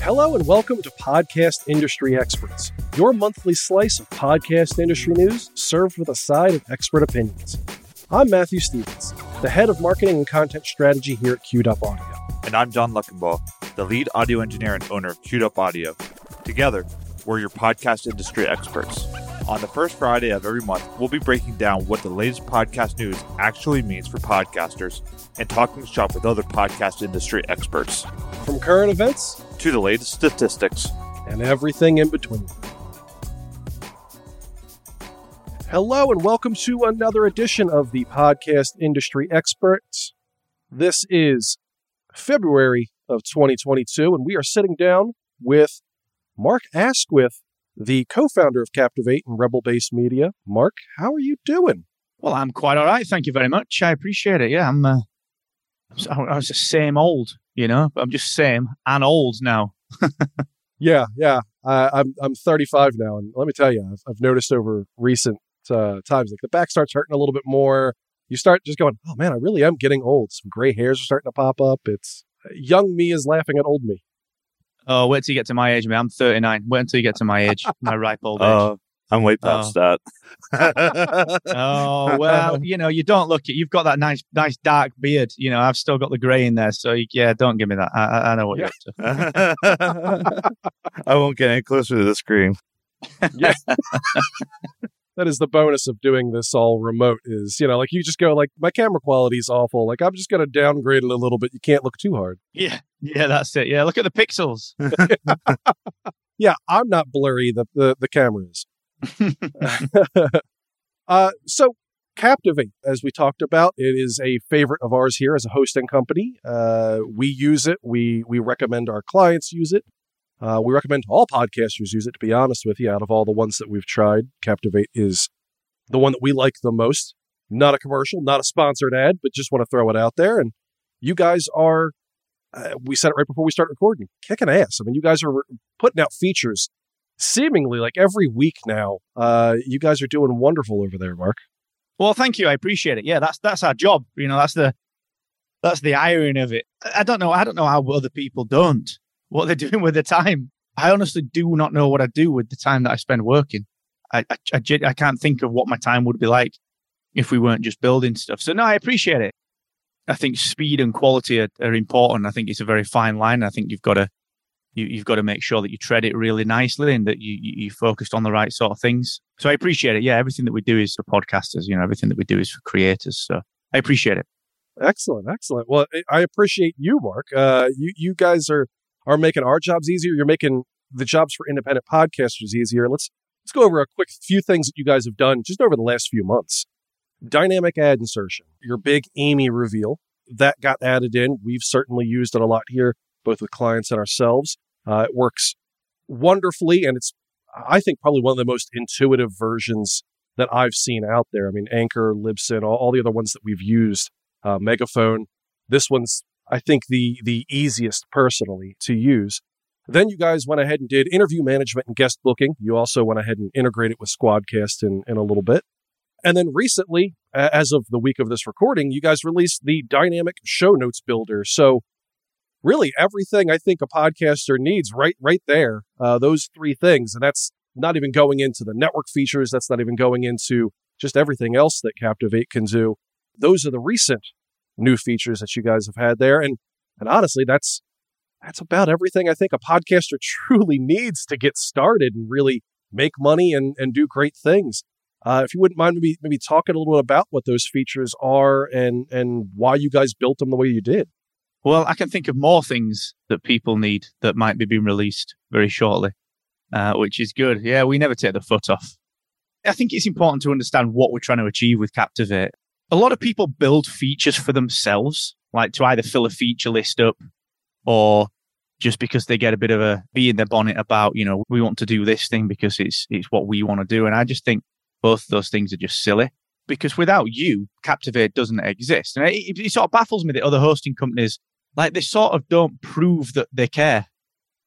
Hello and welcome to Podcast Industry Experts, your monthly slice of podcast industry news served with a side of expert opinions. I'm Matthew Stevens, the head of marketing and content strategy here at Queued Up Audio. And I'm John Luckenbaugh, the lead audio engineer and owner of Queued Up Audio. Together, we're your podcast industry experts. On the first Friday of every month, we'll be breaking down what the latest podcast news actually means for podcasters and talking shop with other podcast industry experts. From current events to the latest statistics and everything in between. Hello, and welcome to another edition of the Podcast Industry Experts. This is February of 2022, and we are sitting down with Mark Asquith the co founder of Captivate and Rebel Base Media. Mark, how are you doing? Well, I'm quite all right. Thank you very much. I appreciate it. Yeah, I'm. Uh, I was the same old, you know. I'm just same and old now. yeah, yeah. Uh, I'm I'm 35 now, and let me tell you, I've, I've noticed over recent uh, times, like the back starts hurting a little bit more. You start just going, oh man, I really am getting old. Some gray hairs are starting to pop up. It's young me is laughing at old me. Oh, wait till you get to my age, man. I'm 39. Wait until you get to my age, my ripe old age. Oh, I'm way past oh. that. oh well, you know, you don't look it. You've got that nice, nice dark beard. You know, I've still got the grey in there. So yeah, don't give me that. I, I know what you're up to. I won't get any closer to the screen. yeah that is the bonus of doing this all remote is you know like you just go like my camera quality is awful. Like i'm just going to downgrade it a little bit. You can't look too hard. Yeah. Yeah that's it. Yeah look at the pixels. Yeah i'm not blurry the the, the camera is. Uh so captivate as we talked about it is a favorite of ours here as a hosting company. Uh we use it. We we recommend our clients use it uh, we recommend all podcasters use it, to be honest with you. Out of all the ones that we've tried, Captivate is the one that we like the most. Not a commercial, not a sponsored ad, but just want to throw it out there. And you guys are, uh, we said it right before we start recording, kicking ass. I mean, you guys are re- putting out features seemingly like every week now. Uh, you guys are doing wonderful over there, Mark. Well, thank you. I appreciate it. Yeah, that's that's our job. You know, that's the that's the irony of it. I don't know. I don't know how other people don't what they're doing with the time. I honestly do not know what I do with the time that I spend working. I, I, I, I can't think of what my time would be like if we weren't just building stuff. So no, I appreciate it. I think speed and quality are, are important. I think it's a very fine line. I think you've got to you, have got to make sure that you tread it really nicely and that you, you you focused on the right sort of things. So I appreciate it. Yeah, everything that we do is for podcasters. You know, everything that we do is for creators. So I appreciate it. Excellent, excellent. Well, I appreciate you, Mark. Uh, you you guys are are making our jobs easier. You're making the jobs for independent podcasters easier. Let's let's go over a quick few things that you guys have done just over the last few months. Dynamic ad insertion, your big Amy reveal that got added in. We've certainly used it a lot here, both with clients and ourselves. Uh, it works wonderfully, and it's I think probably one of the most intuitive versions that I've seen out there. I mean, Anchor, Libsyn, all, all the other ones that we've used, uh, Megaphone. This one's I think the the easiest personally to use. Then you guys went ahead and did interview management and guest booking. You also went ahead and integrated with Squadcast in, in a little bit. And then recently, as of the week of this recording, you guys released the dynamic show notes builder. So really everything I think a podcaster needs right right there. Uh, those three things. And that's not even going into the network features. That's not even going into just everything else that Captivate can do. Those are the recent new features that you guys have had there. And and honestly, that's that's about everything I think a podcaster truly needs to get started and really make money and, and do great things. Uh, if you wouldn't mind maybe maybe talking a little bit about what those features are and and why you guys built them the way you did. Well, I can think of more things that people need that might be being released very shortly, uh, which is good. Yeah, we never take the foot off. I think it's important to understand what we're trying to achieve with Captivate a lot of people build features for themselves, like to either fill a feature list up or just because they get a bit of a bee in their bonnet about, you know, we want to do this thing because it's it's what we want to do. And I just think both those things are just silly because without you, Captivate doesn't exist. And it, it, sort of baffles me that other hosting companies, like they sort of don't prove that they care.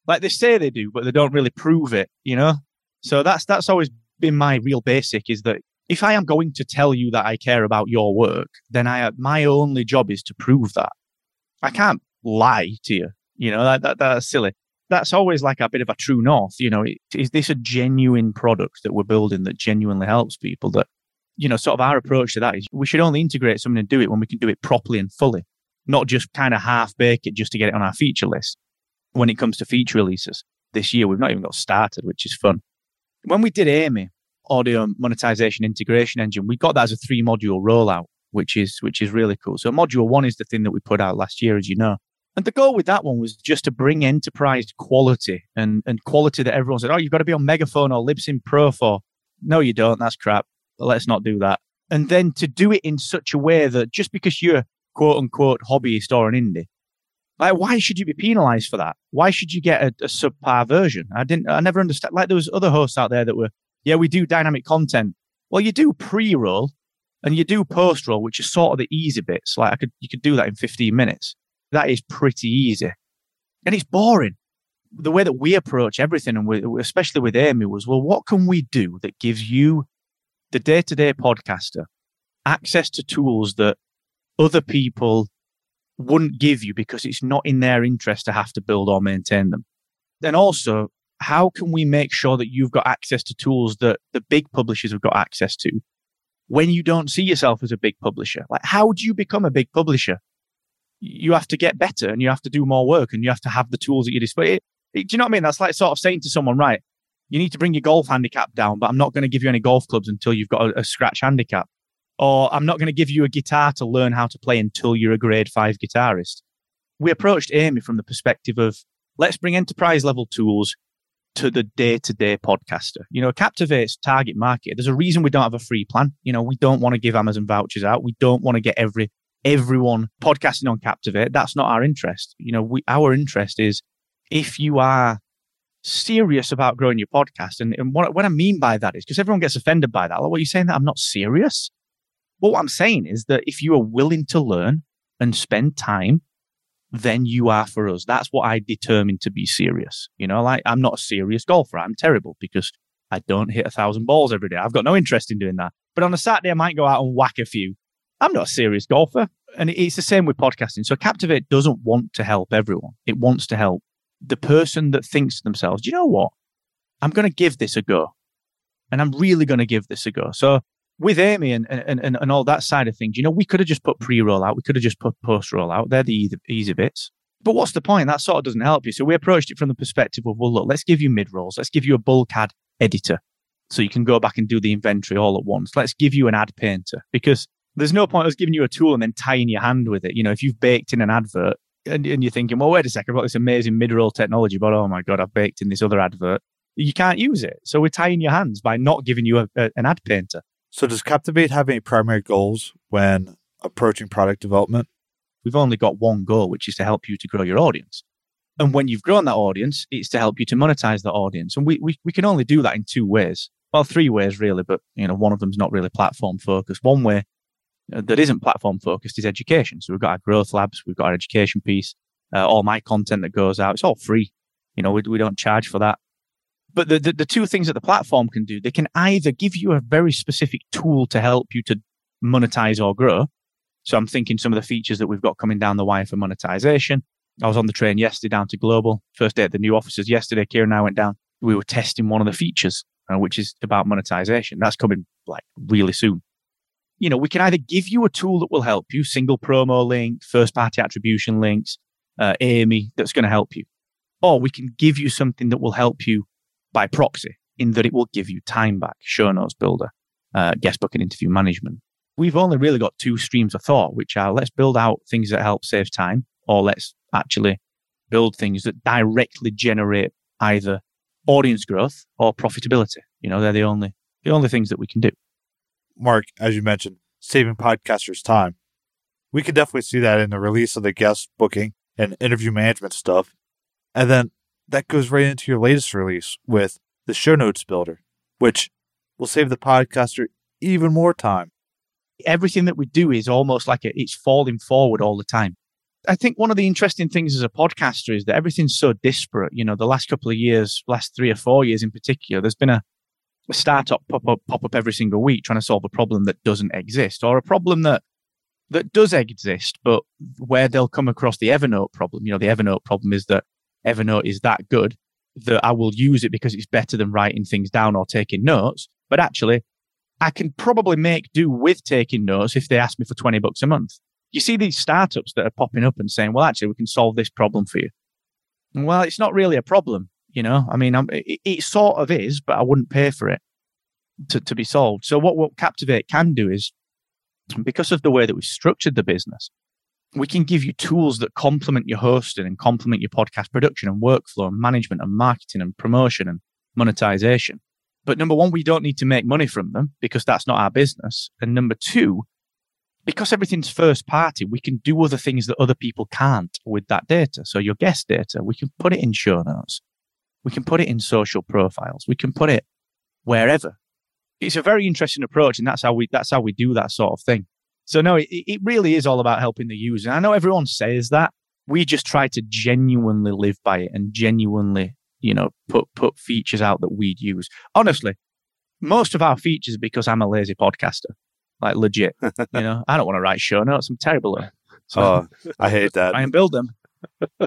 Like they say they do, but they don't really prove it, you know? So that's that's always been my real basic is that if I am going to tell you that I care about your work, then I my only job is to prove that. I can't lie to you. You know that, that that's silly. that's always like a bit of a true north. You know, is this a genuine product that we're building that genuinely helps people? That you know, sort of our approach to that is we should only integrate something and do it when we can do it properly and fully, not just kind of half bake it just to get it on our feature list. When it comes to feature releases this year, we've not even got started, which is fun. When we did AMI, audio monetization integration engine, we got that as a three module rollout, which is which is really cool. So module one is the thing that we put out last year, as you know. And the goal with that one was just to bring enterprise quality and, and quality that everyone said, oh, you've got to be on Megaphone or Libsyn Pro for. No, you don't. That's crap. Let's not do that. And then to do it in such a way that just because you're quote unquote hobbyist or an indie, like why should you be penalized for that? Why should you get a, a subpar version? I didn't. I never understand. Like there was other hosts out there that were, yeah, we do dynamic content. Well, you do pre-roll and you do post-roll, which is sort of the easy bits. Like I could, you could do that in 15 minutes that is pretty easy. And it's boring. The way that we approach everything, and we, especially with Amy, was well, what can we do that gives you, the day to day podcaster, access to tools that other people wouldn't give you because it's not in their interest to have to build or maintain them? Then also, how can we make sure that you've got access to tools that the big publishers have got access to when you don't see yourself as a big publisher? Like, how do you become a big publisher? you have to get better and you have to do more work and you have to have the tools at your display. Do you know what I mean? That's like sort of saying to someone, right, you need to bring your golf handicap down, but I'm not going to give you any golf clubs until you've got a, a scratch handicap. Or I'm not going to give you a guitar to learn how to play until you're a grade five guitarist. We approached Amy from the perspective of let's bring enterprise level tools to the day to day podcaster. You know, Captivate's target market. There's a reason we don't have a free plan. You know, we don't want to give Amazon vouchers out. We don't want to get every everyone podcasting on Captivate. That's not our interest. You know, we, our interest is if you are serious about growing your podcast. And, and what, what I mean by that is because everyone gets offended by that. Like, what are you saying that I'm not serious? Well, what I'm saying is that if you are willing to learn and spend time, then you are for us. That's what I determined to be serious. You know, like I'm not a serious golfer. I'm terrible because I don't hit a thousand balls every day. I've got no interest in doing that. But on a Saturday, I might go out and whack a few I'm not a serious golfer. And it's the same with podcasting. So Captivate doesn't want to help everyone. It wants to help the person that thinks to themselves, do you know what? I'm going to give this a go. And I'm really going to give this a go. So with Amy and, and, and, and all that side of things, you know, we could have just put pre-roll out. We could have just put post-roll out. They're the easy, easy bits. But what's the point? That sort of doesn't help you. So we approached it from the perspective of, well, look, let's give you mid-rolls. Let's give you a bulk ad editor so you can go back and do the inventory all at once. Let's give you an ad painter because there's no point us giving you a tool and then tying your hand with it. You know, if you've baked in an advert and, and you're thinking, well, wait a second, I've got this amazing mid-roll technology, but oh my God, I've baked in this other advert. You can't use it. So we're tying your hands by not giving you a, a, an ad painter. So does Captivate have any primary goals when approaching product development? We've only got one goal, which is to help you to grow your audience. And when you've grown that audience, it's to help you to monetize that audience. And we, we, we can only do that in two ways. Well, three ways really, but you know, one of them's not really platform focused. One way uh, that isn't platform focused is education. So we've got our growth labs, we've got our education piece, uh, all my content that goes out. It's all free. You know, we, we don't charge for that. But the, the, the two things that the platform can do, they can either give you a very specific tool to help you to monetize or grow. So I'm thinking some of the features that we've got coming down the wire for monetization. I was on the train yesterday down to Global. First day at the new offices yesterday. Kieran and I went down. We were testing one of the features, uh, which is about monetization. That's coming like really soon you know, we can either give you a tool that will help you, single promo link, first party attribution links, uh, AMI that's going to help you, or we can give you something that will help you by proxy in that it will give you time back, show notes builder, uh, guest book and interview management. We've only really got two streams of thought, which are let's build out things that help save time, or let's actually build things that directly generate either audience growth or profitability. You know, they're the only the only things that we can do. Mark, as you mentioned, saving podcasters time. We could definitely see that in the release of the guest booking and interview management stuff. And then that goes right into your latest release with the show notes builder, which will save the podcaster even more time. Everything that we do is almost like it's falling forward all the time. I think one of the interesting things as a podcaster is that everything's so disparate. You know, the last couple of years, last three or four years in particular, there's been a a startup pop up, pop up every single week trying to solve a problem that doesn't exist or a problem that that does exist, but where they'll come across the Evernote problem. You know, the Evernote problem is that Evernote is that good that I will use it because it's better than writing things down or taking notes. But actually, I can probably make do with taking notes if they ask me for 20 bucks a month. You see these startups that are popping up and saying, well, actually, we can solve this problem for you. Well, it's not really a problem. You know, I mean, it, it, sort of is, but I wouldn't pay for it to, to be solved. So what, what Captivate can do is because of the way that we've structured the business, we can give you tools that complement your hosting and complement your podcast production and workflow and management and marketing and promotion and monetization. But number one, we don't need to make money from them because that's not our business. And number two, because everything's first party, we can do other things that other people can't with that data. So your guest data, we can put it in show notes. We can put it in social profiles. We can put it wherever. It's a very interesting approach. And that's how we, that's how we do that sort of thing. So no, it, it really is all about helping the user. I know everyone says that. We just try to genuinely live by it and genuinely, you know, put put features out that we'd use. Honestly, most of our features because I'm a lazy podcaster. Like legit. you know, I don't want to write show notes. I'm terrible at it. So oh, I hate that. I can build them.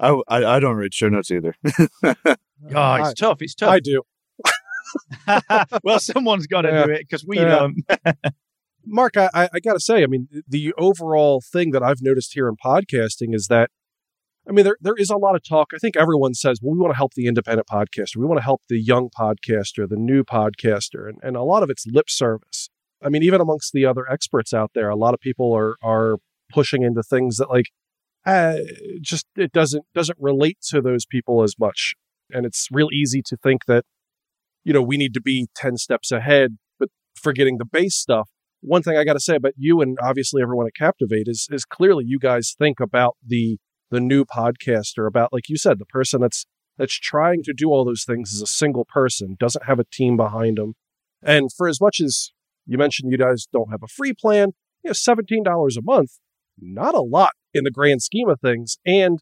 I, I, I don't read show notes either. oh, it's I, tough. It's tough. I do. well, someone's got to yeah. do it because we yeah. don't. Mark, I, I got to say, I mean, the overall thing that I've noticed here in podcasting is that, I mean, there, there is a lot of talk. I think everyone says, well, we want to help the independent podcaster. We want to help the young podcaster, the new podcaster. And, and a lot of it's lip service. I mean, even amongst the other experts out there, a lot of people are, are pushing into things that like, uh, just it doesn't doesn't relate to those people as much and it's real easy to think that you know we need to be 10 steps ahead but forgetting the base stuff one thing I got to say about you and obviously everyone at Captivate is is clearly you guys think about the the new podcaster about like you said the person that's that's trying to do all those things as a single person doesn't have a team behind them and for as much as you mentioned you guys don't have a free plan you know $17 a month not a lot in the grand scheme of things. And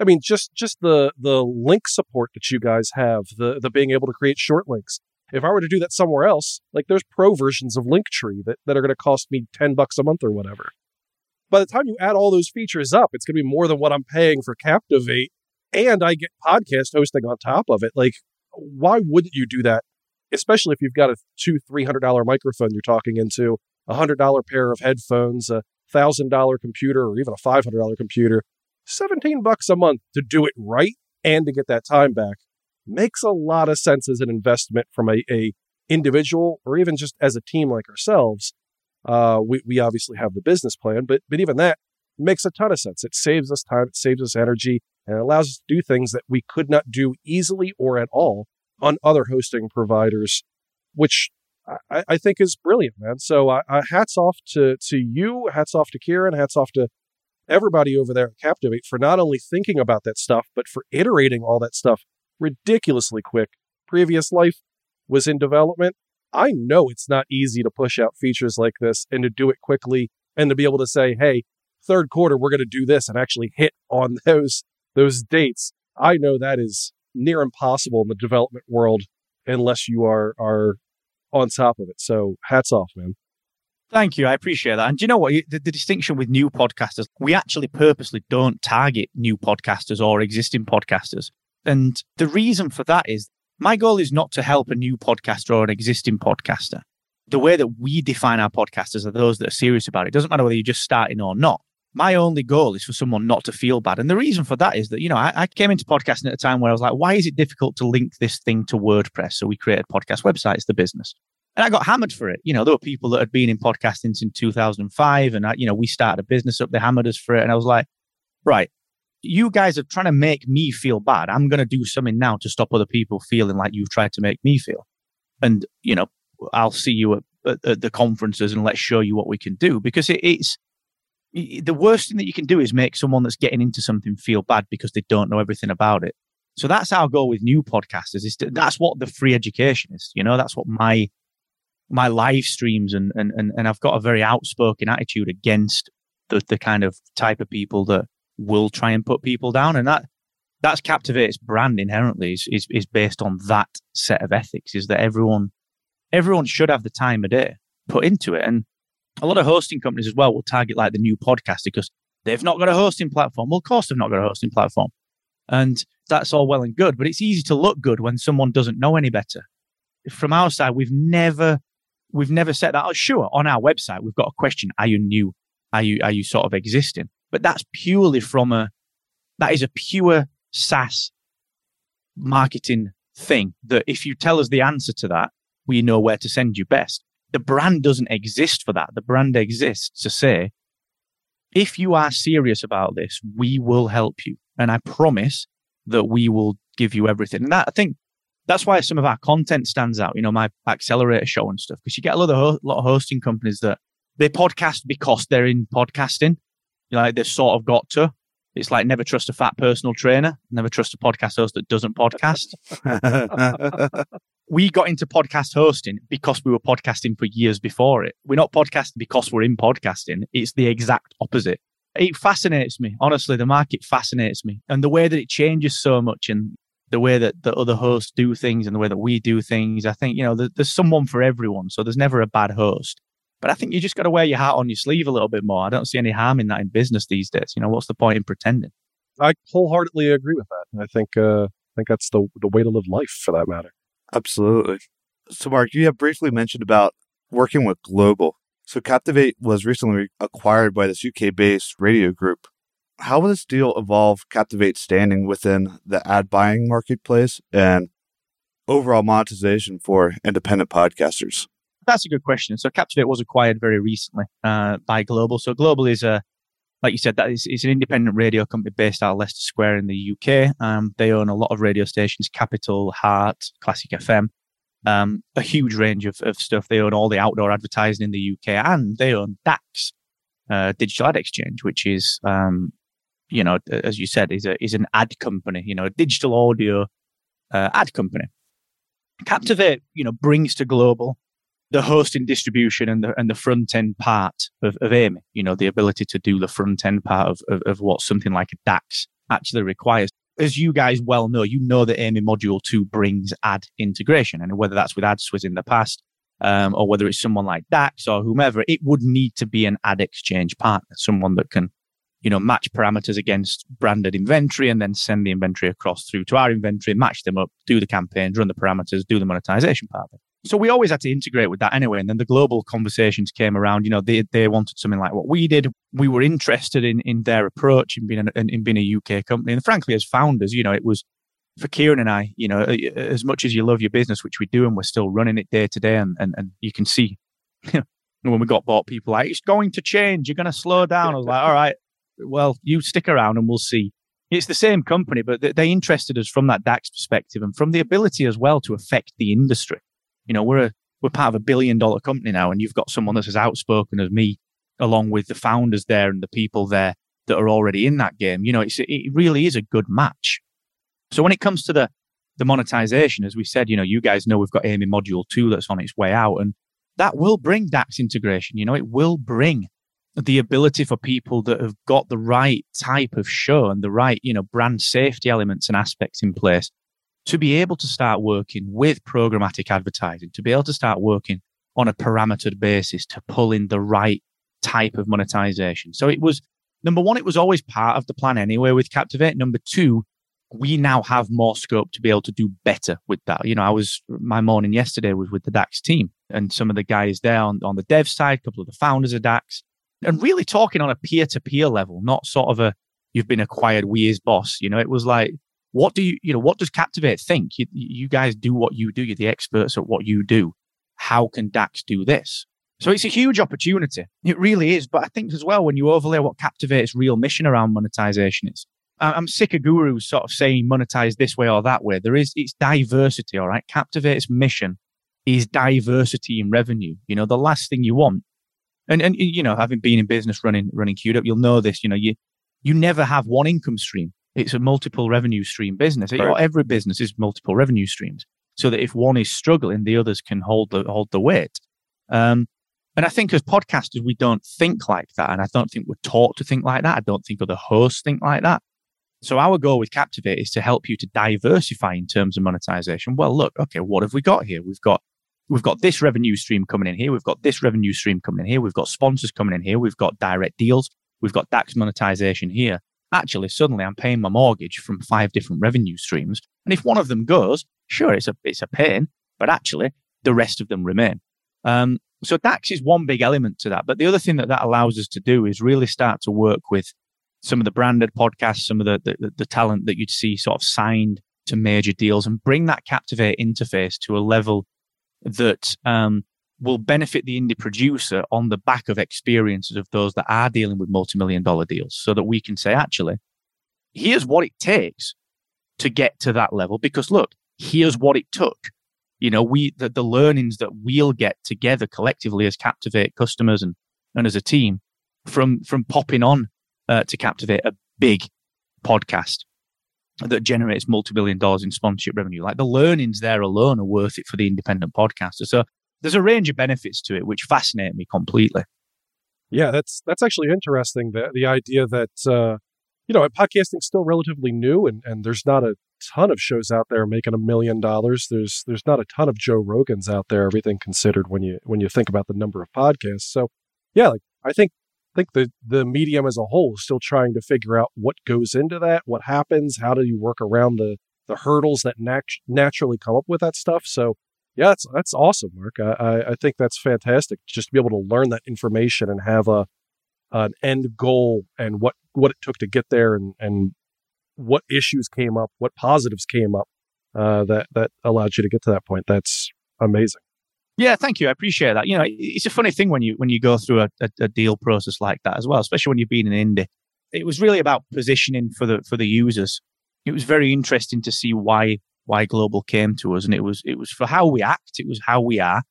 I mean just just the the link support that you guys have the the being able to create short links if I were to do that somewhere else, like there's pro versions of Linktree that, that are going to cost me 10 bucks a month or whatever. By the time you add all those features up, it's going to be more than what I'm paying for Captivate. And I get podcast hosting on top of it. Like, why wouldn't you do that? Especially if you've got a two, $300 microphone you're talking into, a $100 pair of headphones, a $1,000 computer, or even a $500 computer. 17 bucks a month to do it right and to get that time back makes a lot of sense as an investment from a, a individual or even just as a team like ourselves. Uh, we, we obviously have the business plan, but but even that makes a ton of sense. It saves us time, it saves us energy, and allows us to do things that we could not do easily or at all on other hosting providers, which I, I think is brilliant, man. So uh, hats off to to you, hats off to Kieran, hats off to everybody over there at Captivate for not only thinking about that stuff, but for iterating all that stuff ridiculously quick. Previous life was in development. I know it's not easy to push out features like this and to do it quickly and to be able to say, hey, third quarter, we're going to do this and actually hit on those, those dates. I know that is near impossible in the development world unless you are, are on top of it. So hats off, man. Thank you. I appreciate that. And do you know what? The, the, distinction with new podcasters, we actually purposely don't target new podcasters or existing podcasters. And the reason for that is my goal is not to help a new podcaster or an existing podcaster. The way that we define our podcasters are those that are serious about it. It doesn't matter whether you're just starting or not. My only goal is for someone not to feel bad. And the reason for that is that, you know, I, I came into podcasting at a time where I was like, why is it difficult to link this thing to WordPress? So we created podcast websites, the business. And I got hammered for it. You know, there were people that had been in podcasting since 2005. And, I, you know, we started a business up, they hammered us for it. And I was like, right, you guys are trying to make me feel bad. I'm going to do something now to stop other people feeling like you've tried to make me feel. And, you know, I'll see you at, at, the conferences and let's show you what we can do because it, it's the worst thing that you can do is make someone that's getting into something feel bad because they don't know everything about it. So that's our goal with new podcasters is to, that's what the free education is. You know, that's what my, my live streams and, and, and, and I've got a very outspoken attitude against the, the kind of type of people that will try and put people down. And that that's Captivate's brand inherently is, is, is based on that set of ethics is that everyone everyone should have the time of day put into it. And a lot of hosting companies as well will target like the new podcast because they've not got a hosting platform. Well, of course they've not got a hosting platform. And that's all well and good, but it's easy to look good when someone doesn't know any better. From our side, we've never we've never said that. Oh, sure, on our website, we've got a question: Are you new? Are you are you sort of existing? But that's purely from a that is a pure SaaS marketing thing. That if you tell us the answer to that, we know where to send you best. The brand doesn't exist for that. The brand exists to say, if you are serious about this, we will help you, and I promise that we will give you everything. And that I think that's why some of our content stands out. You know, my accelerator show and stuff, because you get a lot of ho- lot of hosting companies that they podcast because they're in podcasting. You know, like they've sort of got to. It's like never trust a fat personal trainer, never trust a podcast host that doesn't podcast. we got into podcast hosting because we were podcasting for years before it. We're not podcasting because we're in podcasting. It's the exact opposite. It fascinates me. Honestly, the market fascinates me. And the way that it changes so much and the way that the other hosts do things and the way that we do things, I think, you know, there's someone for everyone. So there's never a bad host. But I think you just got to wear your heart on your sleeve a little bit more. I don't see any harm in that in business these days. You know, what's the point in pretending? I wholeheartedly agree with that. I think uh, I think that's the the way to live life, for that matter. Absolutely. So, Mark, you have briefly mentioned about working with Global. So, Captivate was recently acquired by this UK-based radio group. How will this deal evolve Captivate's standing within the ad buying marketplace and overall monetization for independent podcasters? That's a good question. So Captivate was acquired very recently uh, by Global. So Global is a, like you said, that is it's an independent radio company based out of Leicester Square in the UK. Um, they own a lot of radio stations: Capital, Heart, Classic FM, um, a huge range of, of stuff. They own all the outdoor advertising in the UK, and they own DAX, uh, Digital Ad Exchange, which is, um, you know, as you said, is a is an ad company. You know, a digital audio uh, ad company. Captivate, you know, brings to Global the hosting distribution and the and the front end part of, of AIME, you know, the ability to do the front end part of, of, of what something like a DAX actually requires. As you guys well know, you know that AIME Module 2 brings ad integration. And whether that's with AdSwiz in the past, um, or whether it's someone like DAX or whomever, it would need to be an ad exchange partner, someone that can, you know, match parameters against branded inventory and then send the inventory across through to our inventory, match them up, do the campaigns, run the parameters, do the monetization part of it. So we always had to integrate with that anyway. And then the global conversations came around. You know, they they wanted something like what we did. We were interested in in their approach in being an, in being a UK company. And frankly, as founders, you know, it was for Kieran and I. You know, as much as you love your business, which we do, and we're still running it day to day, and and and you can see. when we got bought, people like it's going to change. You're going to slow down. I was like, all right, well, you stick around and we'll see. It's the same company, but they interested us from that DAX perspective and from the ability as well to affect the industry. You know, we're a, we're part of a billion dollar company now, and you've got someone that's as outspoken as me, along with the founders there and the people there that are already in that game. You know, it's, it really is a good match. So when it comes to the the monetization, as we said, you know, you guys know we've got Amy Module Two that's on its way out, and that will bring DAX integration. You know, it will bring the ability for people that have got the right type of show and the right, you know, brand safety elements and aspects in place to be able to start working with programmatic advertising, to be able to start working on a parametered basis to pull in the right type of monetization. So it was number one, it was always part of the plan anyway with Captivate. Number two, we now have more scope to be able to do better with that. You know, I was my morning yesterday was with the DAX team and some of the guys there on, on the dev side, a couple of the founders of DAX, and really talking on a peer to peer level, not sort of a you've been acquired, we is boss. You know, it was like what do you, you know, what does Captivate think? You, you guys do what you do. You're the experts at what you do. How can DAX do this? So it's a huge opportunity. It really is. But I think as well, when you overlay what Captivate's real mission around monetization is, I'm sick of gurus sort of saying monetize this way or that way. There is, it's diversity. All right. Captivate's mission is diversity in revenue. You know, the last thing you want. And, and, you know, having been in business running, running queued up, you'll know this, you know, you, you never have one income stream. It's a multiple revenue stream business. Right. Every business is multiple revenue streams, so that if one is struggling, the others can hold the hold the weight. Um, and I think as podcasters, we don't think like that, and I don't think we're taught to think like that. I don't think other hosts think like that. So our goal with Captivate is to help you to diversify in terms of monetization. Well, look, okay, what have we got here? We've got we've got this revenue stream coming in here. We've got this revenue stream coming in here. We've got sponsors coming in here. We've got direct deals. We've got DAX monetization here actually suddenly I'm paying my mortgage from five different revenue streams. And if one of them goes, sure, it's a, it's a pain, but actually the rest of them remain. Um, so DAX is one big element to that. But the other thing that that allows us to do is really start to work with some of the branded podcasts, some of the, the, the talent that you'd see sort of signed to major deals and bring that Captivate interface to a level that um, will benefit the indie producer on the back of experiences of those that are dealing with multi-million dollar deals so that we can say, actually, here's what it takes to get to that level. Because look, here's what it took. You know, we, the, the learnings that we'll get together collectively as Captivate customers and, and as a team from, from popping on uh, to Captivate a big podcast that generates multi-billion dollars in sponsorship revenue. Like the learnings there alone are worth it for the independent podcaster. So there's a range of benefits to it, which fascinate me completely. Yeah, that's that's actually interesting. The the idea that uh, you know, podcasting's still relatively new, and and there's not a ton of shows out there making a million dollars. There's there's not a ton of Joe Rogans out there, everything considered, when you when you think about the number of podcasts. So, yeah, like I think think the the medium as a whole is still trying to figure out what goes into that, what happens, how do you work around the the hurdles that nat- naturally come up with that stuff. So yeah, that's that's awesome, Mark. I, I think that's fantastic just to be able to learn that information and have a an end goal and what what it took to get there and and what issues came up, what positives came up uh, that that allowed you to get to that point. That's amazing. Yeah, thank you. I appreciate that. You know, it's a funny thing when you when you go through a, a, a deal process like that as well, especially when you've been in indie. It was really about positioning for the for the users. It was very interesting to see why why global came to us, and it was it was for how we act, it was how we are,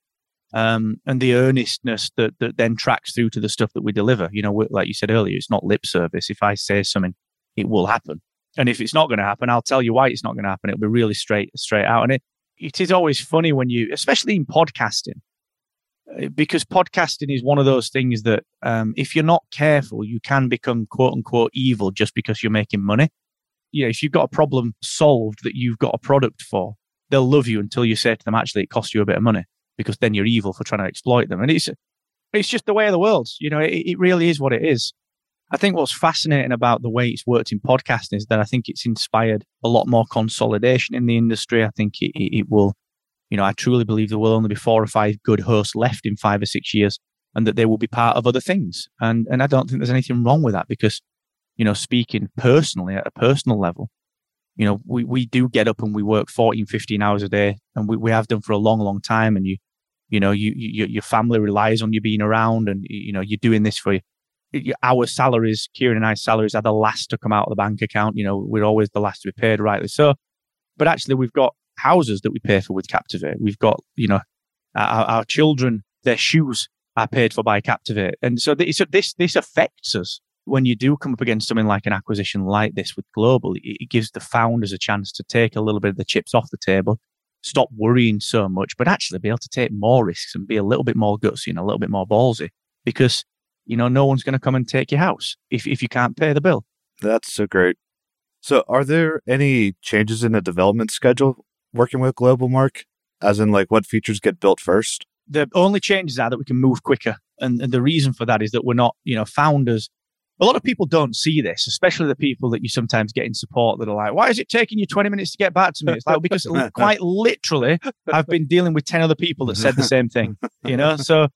um, and the earnestness that that then tracks through to the stuff that we deliver. You know, like you said earlier, it's not lip service. If I say something, it will happen, and if it's not going to happen, I'll tell you why it's not going to happen. It'll be really straight straight out, and it it is always funny when you, especially in podcasting, uh, because podcasting is one of those things that um, if you're not careful, you can become quote unquote evil just because you're making money you know, if you've got a problem solved that you've got a product for, they'll love you until you say to them, actually, it costs you a bit of money because then you're evil for trying to exploit them. And it's, it's just the way of the world. You know, it, it really is what it is. I think what's fascinating about the way it's worked in podcasting is that I think it's inspired a lot more consolidation in the industry. I think it, it, it will, you know, I truly believe there will only be four or five good hosts left in five or six years and that they will be part of other things. And, and I don't think there's anything wrong with that because you know, speaking personally at a personal level, you know, we, we do get up and we work 14, 15 hours a day and we, we have done for a long, long time. And you, you know, you, you your family relies on you being around and, you know, you're doing this for your our salaries, Kieran and I's salaries are the last to come out of the bank account. You know, we're always the last to be paid, rightly so. But actually, we've got houses that we pay for with Captivate. We've got, you know, our, our children, their shoes are paid for by Captivate. And so this, this, this affects us when you do come up against something like an acquisition like this with global, it, gives the founders a chance to take a little bit of the chips off the table, stop worrying so much, but actually be able to take more risks and be a little bit more gutsy and a little bit more ballsy because, you know, no one's going to come and take your house if, if you can't pay the bill. That's so great. So are there any changes in the development schedule working with Global Mark? As in like what features get built first? The only changes are that we can move quicker. And, and the reason for that is that we're not, you know, founders a lot of people don't see this, especially the people that you sometimes get in support that are like, why is it taking you 20 minutes to get back to me? It's like, because quite literally, I've been dealing with 10 other people that said the same thing, you know? So,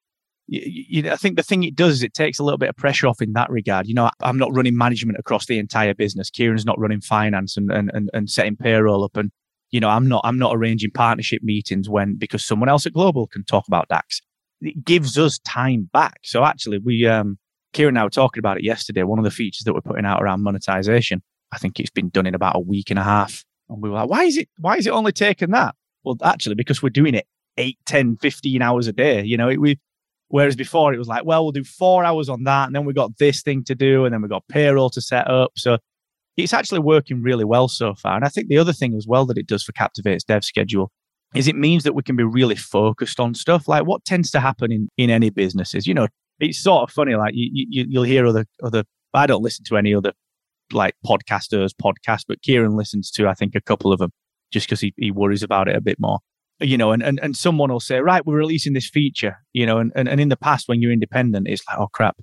you, you, I think the thing it does is it takes a little bit of pressure off in that regard. You know, I'm not running management across the entire business. Kieran's not running finance and, and, and, and setting payroll up. And, you know, I'm not, I'm not arranging partnership meetings when, because someone else at Global can talk about DAX. It gives us time back. So actually we, um, Kieran and I were talking about it yesterday. One of the features that we're putting out around monetization, I think it's been done in about a week and a half. And we were like, why is it, why is it only taken that? Well, actually, because we're doing it 8, 10, 15 hours a day. You know, it, we, whereas before it was like, well, we'll do four hours on that. And then we got this thing to do. And then we got payroll to set up. So it's actually working really well so far. And I think the other thing as well that it does for Captivate's dev schedule is it means that we can be really focused on stuff like what tends to happen in, in any businesses. You know, it's sort of funny. Like you, you you'll hear other other. I don't listen to any other like podcasters podcast, but Kieran listens to I think a couple of them just because he, he worries about it a bit more. You know, and, and and someone will say, right, we're releasing this feature. You know, and, and and in the past when you're independent, it's like, oh crap,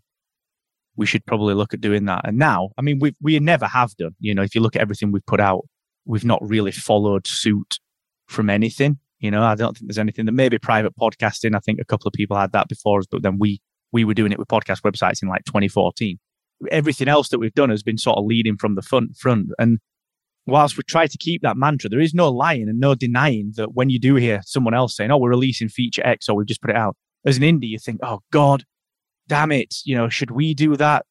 we should probably look at doing that. And now, I mean, we we never have done. You know, if you look at everything we've put out, we've not really followed suit from anything. You know, I don't think there's anything that maybe private podcasting. I think a couple of people had that before us, but then we we were doing it with podcast websites in like 2014. Everything else that we've done has been sort of leading from the front front. And whilst we try to keep that mantra, there is no lying and no denying that when you do hear someone else saying, "Oh, we're releasing feature X," or "We've just put it out," as an indie, you think, "Oh God, damn it, you know, should we do that?"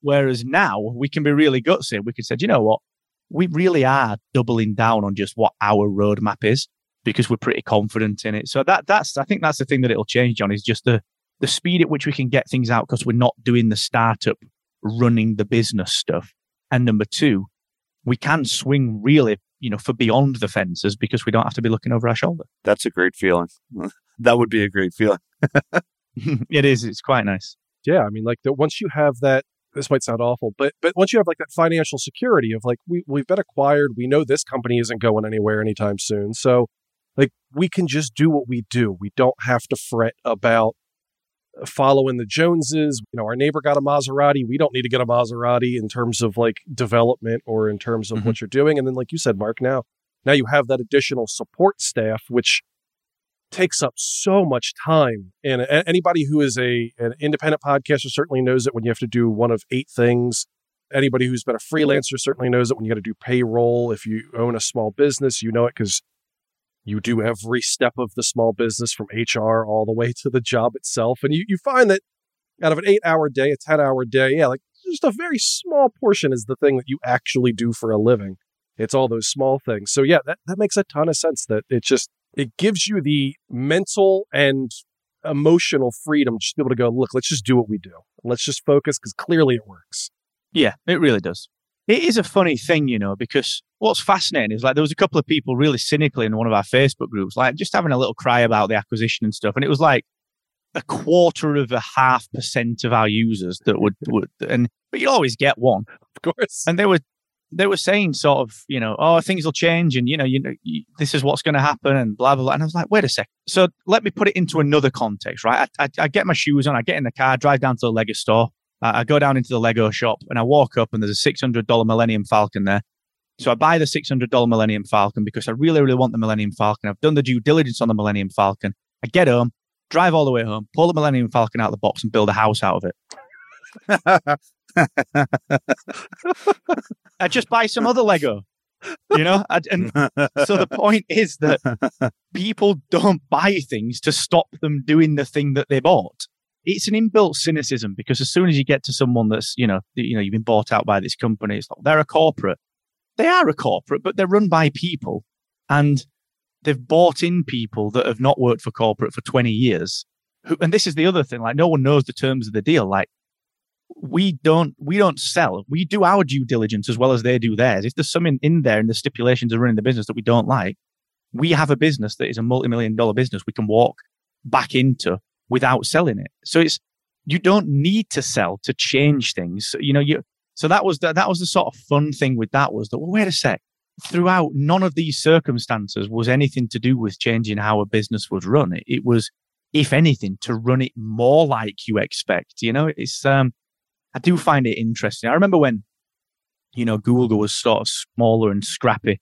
Whereas now we can be really gutsy. We could say, you know what? We really are doubling down on just what our roadmap is because we're pretty confident in it. So that that's I think that's the thing that it'll change, John, is just the the speed at which we can get things out because we're not doing the startup running the business stuff. And number two, we can swing really, you know, for beyond the fences because we don't have to be looking over our shoulder. That's a great feeling. that would be a great feeling. it is. It's quite nice. Yeah, I mean, like the, once you have that, this might sound awful, but but once you have like that financial security of like we we've been acquired, we know this company isn't going anywhere anytime soon, so like we can just do what we do. We don't have to fret about following the Joneses. You know, our neighbor got a Maserati. We don't need to get a Maserati in terms of like development or in terms of mm-hmm. what you're doing. And then, like you said, Mark, now now you have that additional support staff, which takes up so much time. And anybody who is a an independent podcaster certainly knows it when you have to do one of eight things. Anybody who's been a freelancer certainly knows it when you got to do payroll. If you own a small business, you know it because you do every step of the small business from HR all the way to the job itself. And you, you find that out of an eight hour day, a 10 hour day, yeah, like just a very small portion is the thing that you actually do for a living. It's all those small things. So yeah, that, that makes a ton of sense that it just, it gives you the mental and emotional freedom just to be able to go, look, let's just do what we do. Let's just focus because clearly it works. Yeah, it really does. It is a funny thing, you know, because what's fascinating is like there was a couple of people really cynically in one of our Facebook groups, like just having a little cry about the acquisition and stuff. And it was like a quarter of a half percent of our users that would, would and but you always get one. Of course. And they were they were saying sort of, you know, oh, things will change and, you know, you know, you, this is what's going to happen and blah, blah, blah. And I was like, wait a sec. So let me put it into another context, right? I, I, I get my shoes on, I get in the car, drive down to the Lego store. I go down into the Lego shop and I walk up and there's a $600 Millennium Falcon there. So I buy the $600 Millennium Falcon because I really, really want the Millennium Falcon. I've done the due diligence on the Millennium Falcon. I get home, drive all the way home, pull the Millennium Falcon out of the box and build a house out of it. I just buy some other Lego, you know? And so the point is that people don't buy things to stop them doing the thing that they bought it's an inbuilt cynicism because as soon as you get to someone that's you know you know you've been bought out by this company, it's like they're a corporate. They are a corporate, but they're run by people, and they've bought in people that have not worked for corporate for twenty years. Who, and this is the other thing: like no one knows the terms of the deal. Like we don't we don't sell. We do our due diligence as well as they do theirs. If there's something in there in the stipulations of running the business that we don't like, we have a business that is a multi-million dollar business we can walk back into without selling it. So it's you don't need to sell to change things. You know, you so that was the, that was the sort of fun thing with that was that well, wait a sec. Throughout none of these circumstances was anything to do with changing how a business was run. It, it was, if anything, to run it more like you expect. You know, it's um, I do find it interesting. I remember when, you know, Google was sort of smaller and scrappy,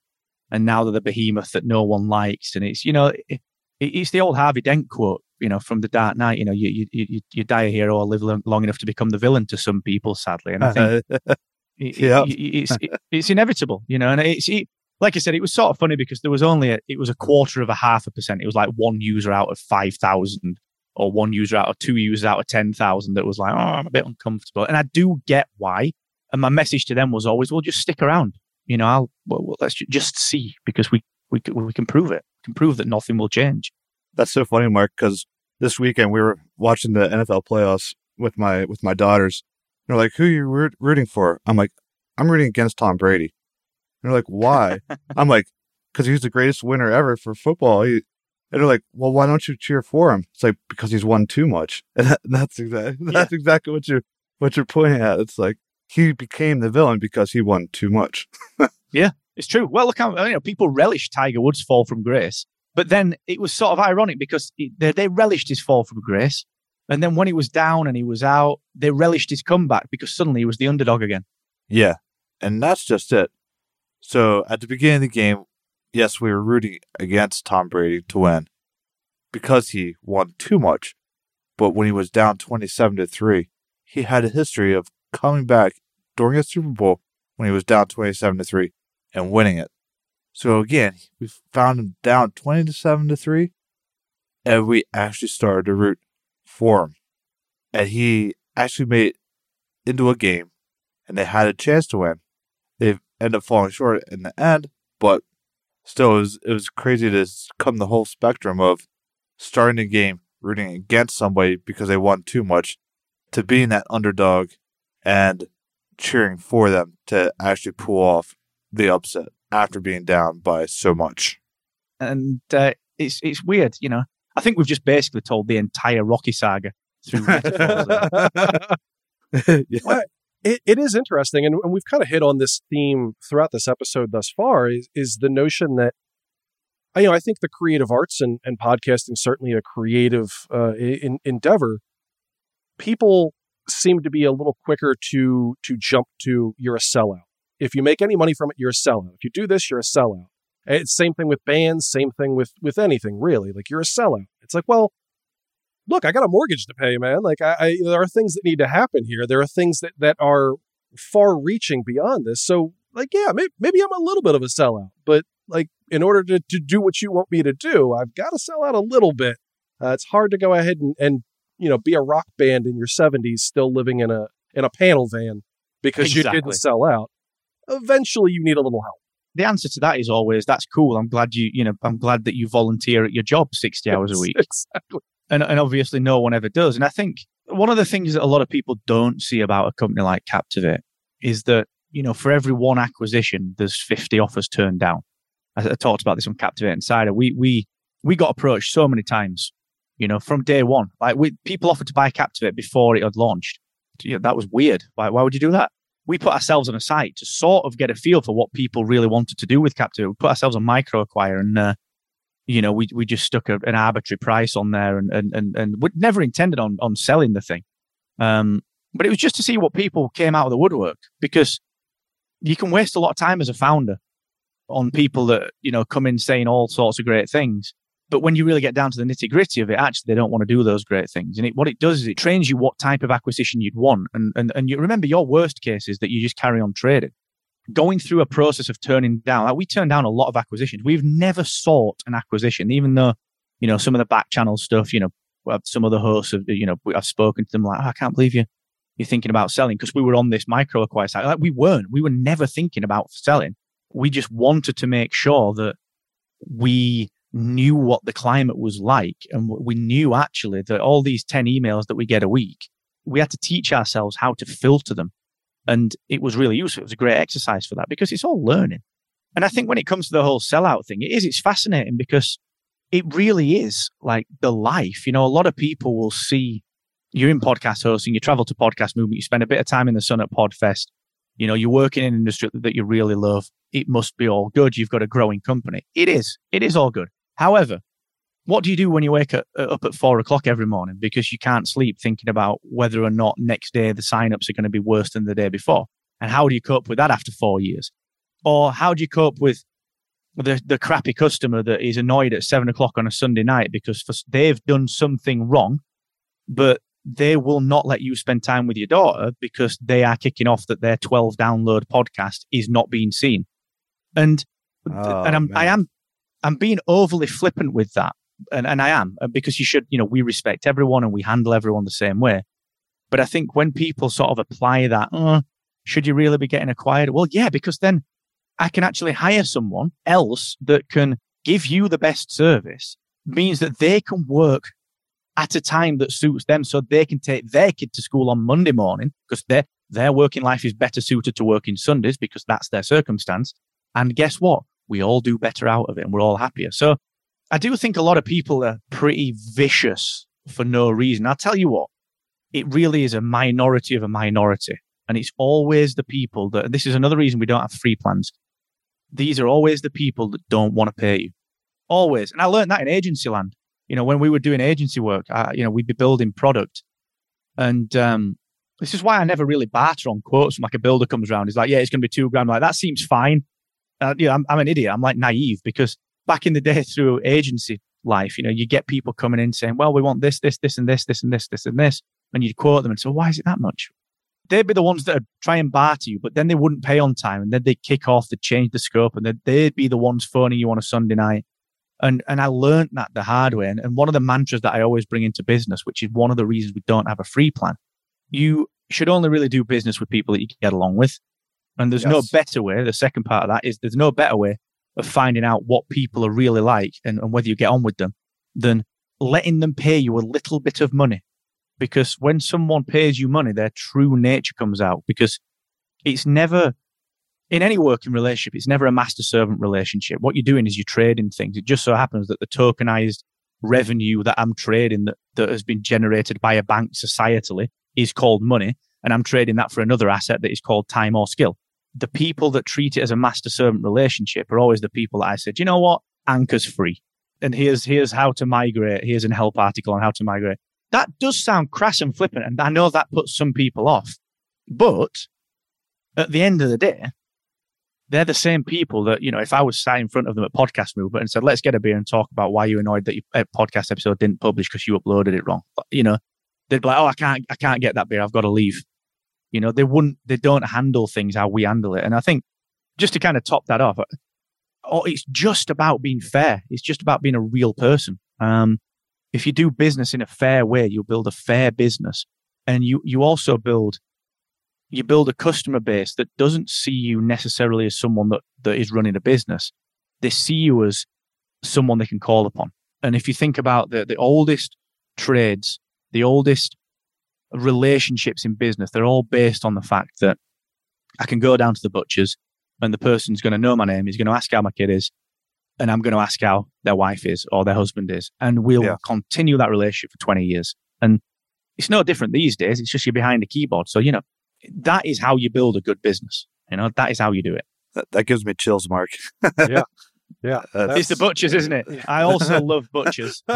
and now they're the behemoth that no one likes. And it's you know, it, it's the old Harvey Dent quote you know, from the Dark Knight, you know, you you you, you die a hero or live long enough to become the villain to some people, sadly. And I think uh-huh. yeah. It, it's it's inevitable, you know. And it's it, like I said, it was sort of funny because there was only a, it was a quarter of a half a percent. It was like one user out of five thousand, or one user out of two users out of ten thousand that was like, oh, I'm a bit uncomfortable. And I do get why. And my message to them was always, well, just stick around. You know, I'll well, well let's just see because we we we can prove it. We can prove that nothing will change. That's so funny, Mark, because this weekend we were watching the NFL playoffs with my with my daughters. They're like, "Who are you rooting for?" I'm like, "I'm rooting against Tom Brady." And they're like, "Why?" I'm like, "Because he's the greatest winner ever for football." He, and they're like, "Well, why don't you cheer for him?" It's like because he's won too much, and that, that's exactly that's yeah. exactly what you're what you're pointing at. It's like he became the villain because he won too much. yeah, it's true. Well, look how you know people relish Tiger Woods' fall from grace but then it was sort of ironic because they, they relished his fall from grace. And then when he was down and he was out, they relished his comeback because suddenly he was the underdog again. Yeah. And that's just it. So at the beginning of the game, yes, we were rooting against Tom Brady to win because he won too much. But when he was down 27 to 3, he had a history of coming back during a Super Bowl when he was down 27 to 3 and winning it. So again, we found him down 27 to seven to 3 and we actually started to root for him. And he actually made it into a game and they had a chance to win. They ended up falling short in the end, but still, it was, it was crazy to come the whole spectrum of starting a game rooting against somebody because they won too much to being that underdog and cheering for them to actually pull off the upset after being down by so much. And uh, it's it's weird, you know. I think we've just basically told the entire Rocky saga through yeah. Well, it, it is interesting, and, and we've kind of hit on this theme throughout this episode thus far. Is is the notion that you know I think the creative arts and, and podcasting certainly a creative uh, in, endeavor. People seem to be a little quicker to to jump to you're a sellout. If you make any money from it, you're a sellout. If you do this, you're a sellout. And It's same thing with bands, same thing with with anything really. Like you're a sellout. It's like, well, look, I got a mortgage to pay, man. Like I, I there are things that need to happen here. There are things that that are far reaching beyond this. So like, yeah, maybe, maybe I'm a little bit of a sellout, but like in order to, to do what you want me to do, I've got to sell out a little bit. Uh, it's hard to go ahead and, and you know be a rock band in your 70s still living in a in a panel van because you didn't sell out. Eventually, you need a little help. the answer to that is always that's cool. I'm glad you you know I'm glad that you volunteer at your job 60 hours a week. Exactly. and, and obviously no one ever does. And I think one of the things that a lot of people don't see about a company like Captivate is that, you know, for every one acquisition, there's 50 offers turned down. I, I talked about this on Captivate Insider. We, we, we got approached so many times, you know, from day one. Like we, people offered to buy Captivate before it had launched. Know, that was weird. Why, why would you do that? We put ourselves on a site to sort of get a feel for what people really wanted to do with Captivate. We put ourselves on MicroAcquire and, uh, you know, we we just stuck a, an arbitrary price on there, and and and and we never intended on on selling the thing. Um, but it was just to see what people came out of the woodwork because you can waste a lot of time as a founder on people that you know come in saying all sorts of great things. But when you really get down to the nitty gritty of it, actually they don't want to do those great things. And it, what it does is it trains you what type of acquisition you'd want. And and and you remember your worst case is that you just carry on trading going through a process of turning down. Like we turned down a lot of acquisitions. We've never sought an acquisition, even though, you know, some of the back channel stuff, you know, some of the hosts have, you know, I've spoken to them like, oh, I can't believe you, you're thinking about selling because we were on this MicroAcquire site. Like we weren't, we were never thinking about selling. We just wanted to make sure that we knew what the climate was like. And we knew actually that all these 10 emails that we get a week, we had to teach ourselves how to filter them and it was really useful. It was a great exercise for that because it's all learning. And I think when it comes to the whole sellout thing, it is, it's fascinating because it really is like the life. You know, a lot of people will see you're in podcast hosting, you travel to podcast movement, you spend a bit of time in the sun at Podfest. You know, you work in an industry that you really love. It must be all good. You've got a growing company. It is. It is all good. However, what do you do when you wake up, uh, up at four o'clock every morning because you can't sleep thinking about whether or not next day the signups are going to be worse than the day before? And how do you cope with that after four years? Or how do you cope with the, the crappy customer that is annoyed at seven o'clock on a Sunday night because for, they've done something wrong, but they will not let you spend time with your daughter because they are kicking off that their 12 download podcast is not being seen. And, Oh, and I'm, I am, I'm being overly flippant with that and, and I am uh, because you should, you know, we respect everyone and we handle everyone the same way. But I think when people sort of apply that, uh, should you really be getting acquired? Well, yeah, because then I can actually hire someone else that can give you the best service, means that they can work at a time that suits them so they can take their kid to school on Monday morning because their, their working life is better suited to working Sundays because that's their circumstance. And guess what? We all do better out of it and we're all happier. So I do think a lot of people are pretty vicious for no reason. I'll tell you what, it really is a minority of a minority. And it's always the people that, this is another reason we don't have free plans. These are always the people that don't want to pay you. Always. And I learned that in agency land. You know, when we were doing agency work, uh, you know, we'd be building product. And um, this is why I never really barter on quotes. Like a builder comes around, he's like, yeah, it's going to be two grand. I'm like, that seems fine. Uh, you know, I'm, I'm an idiot. I'm like naive because back in the day through agency life, you know, you get people coming in saying, well, we want this, this, this, and this, this, and this, this, and this. And you'd quote them and say, why is it that much? They'd be the ones that would try and barter you, but then they wouldn't pay on time. And then they'd kick off, they'd change the scope, and they'd, they'd be the ones phoning you on a Sunday night. And, and I learned that the hard way. And, and one of the mantras that I always bring into business, which is one of the reasons we don't have a free plan, you should only really do business with people that you get along with. And there's yes. no better way. The second part of that is there's no better way of finding out what people are really like and, and whether you get on with them than letting them pay you a little bit of money. Because when someone pays you money, their true nature comes out because it's never in any working relationship, it's never a master servant relationship. What you're doing is you're trading things. It just so happens that the tokenized revenue that I'm trading that, that has been generated by a bank societally is called money. And I'm trading that for another asset that is called time or skill. The people that treat it as a master servant relationship are always the people that I said, you know what? Anchor's free. And here's, here's how to migrate. Here's an help article on how to migrate. That does sound crass and flippant. And I know that puts some people off. But at the end of the day, they're the same people that, you know, if I was sat in front of them at Podcast Movement and said, let's get a beer and talk about why you're annoyed that your eh, podcast episode didn't publish because you uploaded it wrong. You know, they'd be like, oh, I can't, I can't get that beer. I've got to leave. You know, they wouldn't, they don't handle things how we handle it. And I think just to kind of top that off, uh, oh, it's just about being fair. It's just about being a real person. Um, if you do business in a fair way, you build a fair business and you, you also build, you build a customer base that doesn't see you necessarily as someone that, that is running a business. They see you as someone they can call upon. And if you think about the, the oldest trades the oldest relationships in business, they're all based on the fact that I can go down to the butcher's and the person's going to know my name. He's going to ask how my kid is. And I'm going to ask how their wife is or their husband is. And we'll yeah. continue that relationship for 20 years. And it's no different these days. It's just you're behind a keyboard. So, you know, that is how you build a good business. You know, that is how you do it. That, that gives me chills, Mark. yeah. Yeah. it's the butchers, isn't it? I also love butchers.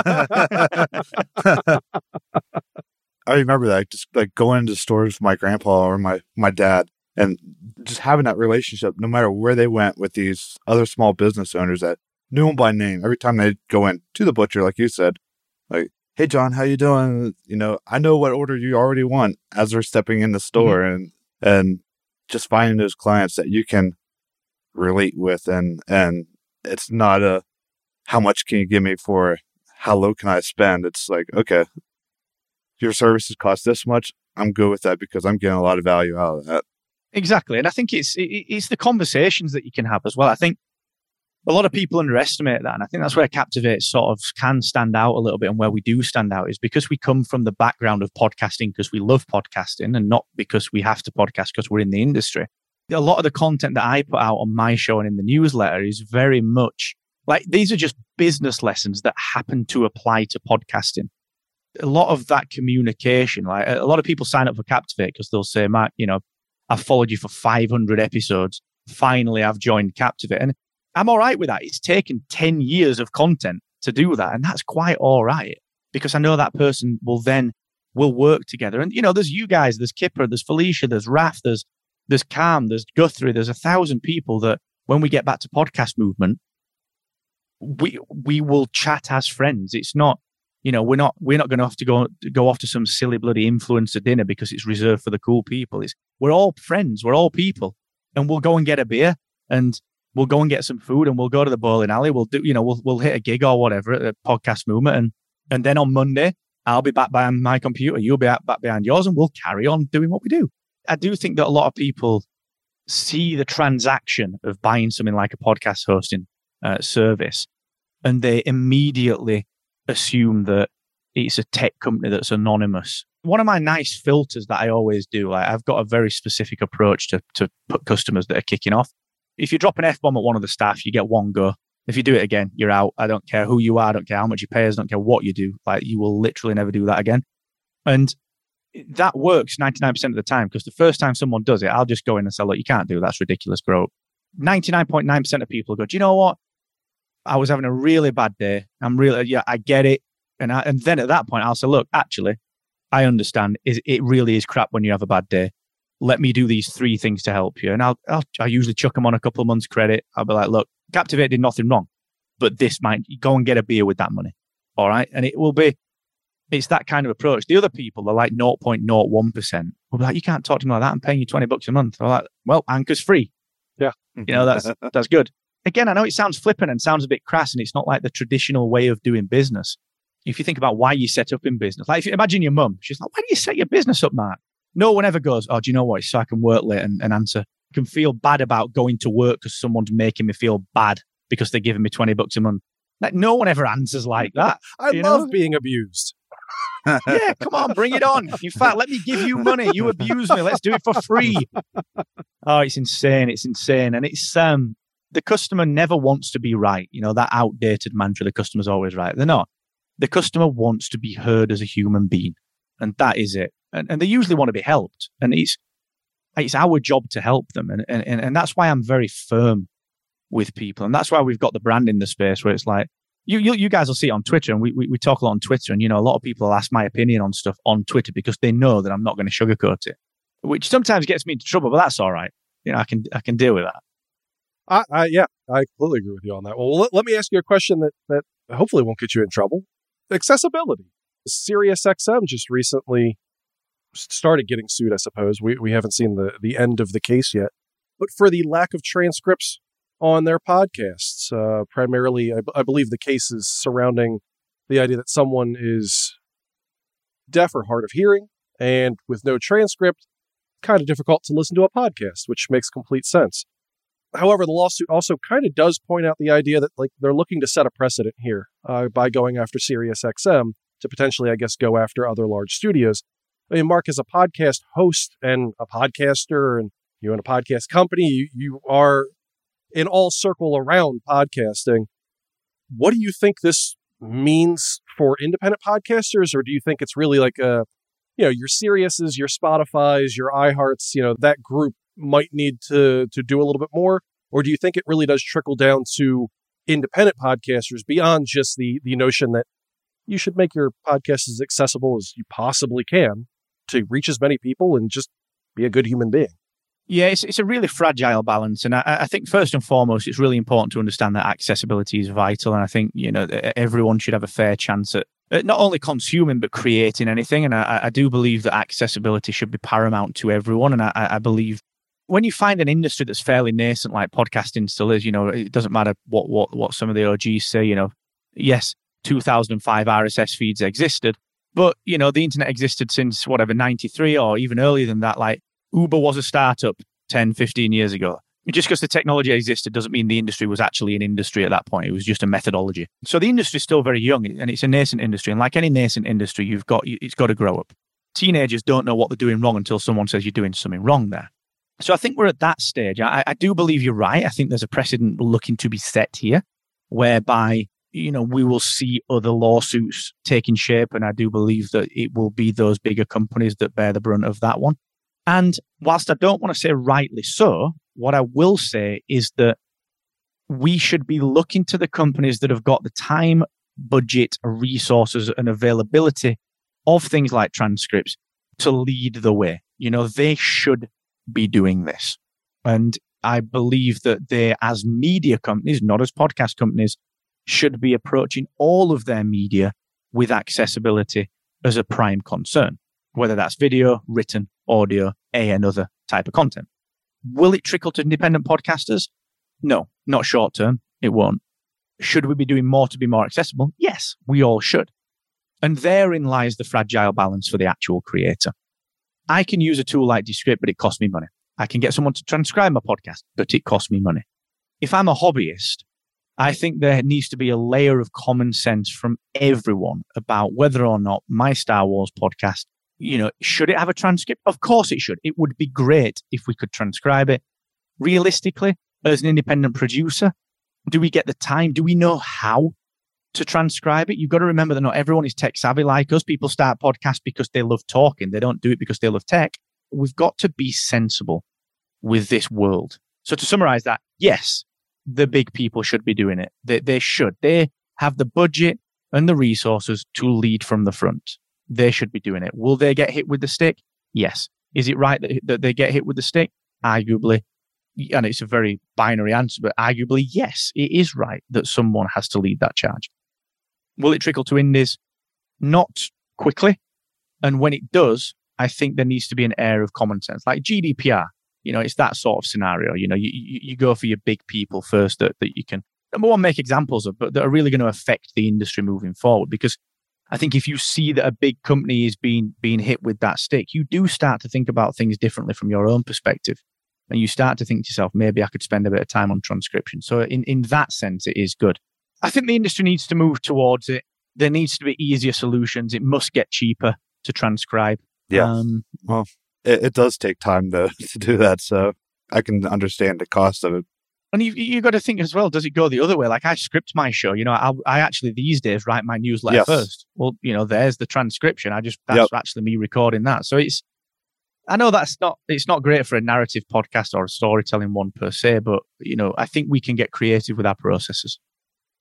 I remember that just like going into stores with my grandpa or my my dad and just having that relationship no matter where they went with these other small business owners that knew them by name every time they go in to the butcher like you said like hey john how you doing you know i know what order you already want as they're stepping in the store mm-hmm. and and just finding those clients that you can relate with and and it's not a how much can you give me for how low can I spend? It's like, okay, your services cost this much. I'm good with that because I'm getting a lot of value out of that. Exactly. And I think it's it's the conversations that you can have as well. I think a lot of people underestimate that. And I think that's where Captivate sort of can stand out a little bit and where we do stand out is because we come from the background of podcasting because we love podcasting and not because we have to podcast because we're in the industry a lot of the content that I put out on my show and in the newsletter is very much like these are just business lessons that happen to apply to podcasting. A lot of that communication, like a lot of people sign up for Captivate because they'll say, Mark, you know, I've followed you for 500 episodes. Finally, I've joined Captivate. And I'm all right with that. It's taken 10 years of content to do that. And that's quite all right because I know that person will then will work together. And, you know, there's you guys, there's Kipper, there's Felicia, there's Raf, there's there's Cam, there's Guthrie, there's a thousand people that when we get back to podcast movement, we we will chat as friends. It's not, you know, we're not we're not going to have to go go off to some silly bloody influencer dinner because it's reserved for the cool people. It's we're all friends, we're all people, and we'll go and get a beer and we'll go and get some food and we'll go to the bowling alley. We'll do, you know, we'll we'll hit a gig or whatever at the podcast movement, and and then on Monday I'll be back behind my computer, you'll be back behind yours, and we'll carry on doing what we do. I do think that a lot of people see the transaction of buying something like a podcast hosting uh, service and they immediately assume that it's a tech company that's anonymous. One of my nice filters that I always do, like I've got a very specific approach to, to put customers that are kicking off. If you drop an F bomb at one of the staff, you get one go. If you do it again, you're out. I don't care who you are. I don't care how much you pay. I don't care what you do. Like you will literally never do that again. And that works 99% of the time because the first time someone does it, I'll just go in and say, look, you can't do that. That's ridiculous, bro. 99.9% of people go, do you know what? I was having a really bad day. I'm really, yeah, I get it. And I, and then at that point, I'll say, look, actually, I understand. Is it really is crap when you have a bad day? Let me do these three things to help you. And I'll, I'll I usually chuck them on a couple of months credit. I'll be like, look, Captivate did nothing wrong, but this might go and get a beer with that money. All right. And it will be, it's that kind of approach. The other people are like 0.01%. We'll be like, you can't talk to me like that. I'm paying you 20 bucks a month. I'm like, well, Anchor's free. Yeah. You know, that's, that's good. Again, I know it sounds flippant and sounds a bit crass and it's not like the traditional way of doing business. If you think about why you set up in business, like if you imagine your mum, she's like, why do you set your business up, Mark? No one ever goes, oh, do you know what? It's so I can work late and, and answer. I can feel bad about going to work because someone's making me feel bad because they're giving me 20 bucks a month. Like no one ever answers like that. I love know? being abused. Yeah, come on, bring it on. In fact, let me give you money. You abuse me. Let's do it for free. Oh, it's insane. It's insane. And it's um the customer never wants to be right. You know, that outdated mantra, the customer's always right. They're not. The customer wants to be heard as a human being. And that is it. And, and they usually want to be helped. And it's it's our job to help them. And, and and that's why I'm very firm with people. And that's why we've got the brand in the space where it's like, you, you, you guys will see it on Twitter, and we, we, we talk a lot on Twitter. And, you know, a lot of people ask my opinion on stuff on Twitter because they know that I'm not going to sugarcoat it, which sometimes gets me into trouble, but that's all right. You know, I can, I can deal with that. I, I yeah, I completely agree with you on that. Well, let, let me ask you a question that that hopefully won't get you in trouble. Accessibility. SiriusXM just recently started getting sued. I suppose we we haven't seen the the end of the case yet, but for the lack of transcripts on their podcasts, uh, primarily, I, b- I believe the case is surrounding the idea that someone is deaf or hard of hearing, and with no transcript, kind of difficult to listen to a podcast, which makes complete sense. However, the lawsuit also kind of does point out the idea that like they're looking to set a precedent here uh, by going after SiriusXM to potentially, I guess, go after other large studios. I mean, Mark, as a podcast host and a podcaster, and you own a podcast company, you, you are in all circle around podcasting. What do you think this means for independent podcasters, or do you think it's really like a, you know, your Siriuses, your Spotify's, your iHearts, you know, that group might need to to do a little bit more, or do you think it really does trickle down to independent podcasters beyond just the the notion that you should make your podcast as accessible as you possibly can to reach as many people and just be a good human being? Yeah, it's, it's a really fragile balance. And I, I think first and foremost, it's really important to understand that accessibility is vital. And I think, you know, everyone should have a fair chance at at not only consuming, but creating anything. And I, I do believe that accessibility should be paramount to everyone. And I, I believe when you find an industry that's fairly nascent, like podcasting still is, you know, it doesn't matter what, what, what some of the OGs say, you know, yes, 2005 RSS feeds existed, but, you know, the internet existed since whatever, 93 or even earlier than that. Like Uber was a startup 10, 15 years ago. Just because the technology existed doesn't mean the industry was actually an industry at that point. It was just a methodology. So the industry is still very young and it's a nascent industry. And like any nascent industry, you've got, it's got to grow up. Teenagers don't know what they're doing wrong until someone says you're doing something wrong there. So I think we're at that stage. I, I do believe you're right. I think there's a precedent looking to be set here whereby you know, we will see other lawsuits taking shape. And I do believe that it will be those bigger companies that bear the brunt of that one. And whilst I don't want to say rightly so, what I will say is that we should be looking to the companies that have got the time, budget, resources, and availability of things like transcripts to lead the way. You know, they should be doing this. And I believe that they, as media companies, not as podcast companies, should be approaching all of their media with accessibility as a prime concern, whether that's video, written, audio, a another type of content. Will it trickle to independent podcasters? No, not short term. It won't. Should we be doing more to be more accessible? Yes, we all should. And therein lies the fragile balance for the actual creator. I can use a tool like Descript, but it costs me money. I can get someone to transcribe my podcast, but it costs me money. If I'm a hobbyist, I think there needs to be a layer of common sense from everyone about whether or not my Star Wars podcast, you know, should it have a transcript? Of course it should. It would be great if we could transcribe it. Realistically, as an independent producer, do we get the time? Do we know how to transcribe it? You've got to remember that not everyone is tech savvy like us. People start podcasts because they love talking. They don't do it because they love tech. We've got to be sensible with this world. So to summarize that, yes, the big people should be doing it. They, they should. They have the budget and the resources to lead from the front. They should be doing it. Will they get hit with the stick? Yes. Is it right that, that they get hit with the stick? Arguably. And it's a very binary answer, but arguably, yes, it is right that someone has to lead that charge. Will it trickle to indies? Not quickly. And when it does, I think there needs to be an air of common sense, like GDPR. You know, it's that sort of scenario. You know, you, you, you go for your big people first that, that you can, number one, make examples of, but that are really going to affect the industry moving forward. Because I think if you see that a big company is being being hit with that stick, you do start to think about things differently from your own perspective. And you start to think to yourself, maybe I could spend a bit of time on transcription. So in, in that sense, it is good. I think the industry needs to move towards it. There needs to be easier solutions. It must get cheaper to transcribe. Yeah. Um, well, it, it, does take time to, to do that. So I can understand the cost of it. And you you got to think as well. Does it go the other way? Like I script my show. You know, I, I actually these days write my newsletter yes. first. Well, you know, there's the transcription. I just that's yep. actually me recording that. So it's. I know that's not it's not great for a narrative podcast or a storytelling one per se, but you know, I think we can get creative with our processes.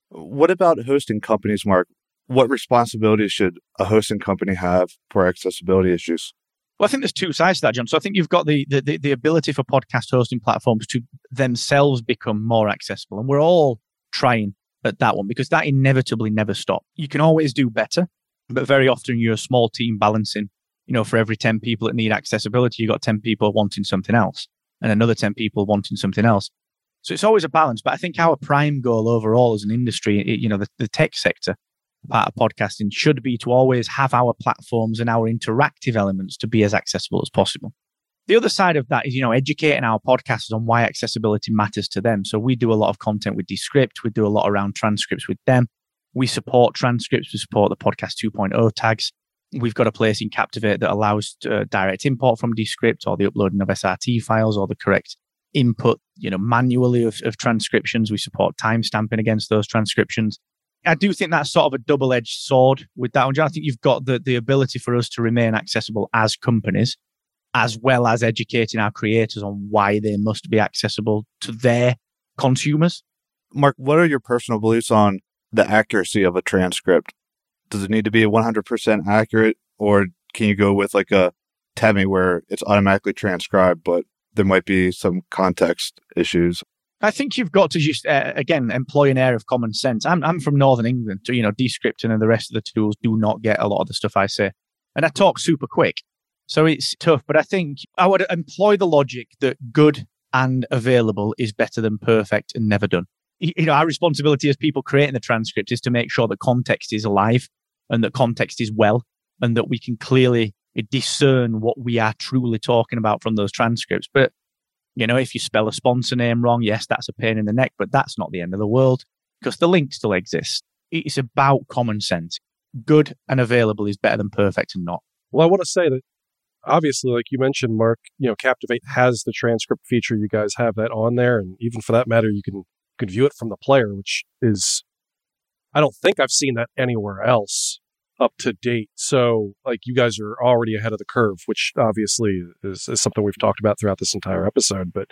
What about hosting companies, Mark? what responsibilities should a hosting company have for accessibility issues? Well, I think there's two sides to that, John. So I think you've got the, the the ability for podcast hosting platforms to themselves become more accessible, and we're all trying at that one because that inevitably never stops. You can always do better, but very often you're a small team balancing. You know, for every ten people that need accessibility, you've got ten people wanting something else, and another ten people wanting something else. So it's always a balance. But I think our prime goal overall as an industry, you know, the, the tech sector, part of podcasting should be to always have our platforms and our interactive elements to be as accessible as possible. The other side of that is, you know, educating our podcasters on why accessibility matters to them. So we do a lot of content with Descript. We do a lot around transcripts with them. We support transcripts. We support the podcast 2.0 tags. We've got a place in Captivate that allows uh, direct import from Descript or the uploading of SRT files or the correct input, you know, manually of, of transcriptions. We support timestamping against those transcriptions. I do think that's sort of a double edged sword with that one. I think you've got the, the ability for us to remain accessible as companies, as well as educating our creators on why they must be accessible to their consumers. Mark, what are your personal beliefs on the accuracy of a transcript? Does it need to be 100% accurate, or can you go with like a Temi where it's automatically transcribed, but there might be some context issues? I think you've got to just uh, again employ an air of common sense. I'm I'm from Northern England, so you know descripting and the rest of the tools do not get a lot of the stuff I say, and I talk super quick, so it's tough. But I think I would employ the logic that good and available is better than perfect and never done. You know, our responsibility as people creating the transcript is to make sure that context is alive and that context is well, and that we can clearly discern what we are truly talking about from those transcripts. But you know, if you spell a sponsor name wrong, yes, that's a pain in the neck, but that's not the end of the world because the link still exists. It's about common sense. Good and available is better than perfect and not. Well, I want to say that obviously, like you mentioned, Mark, you know, Captivate has the transcript feature. You guys have that on there. And even for that matter, you can, you can view it from the player, which is, I don't think I've seen that anywhere else up to date. So, like, you guys are already ahead of the curve, which obviously is, is something we've talked about throughout this entire episode. But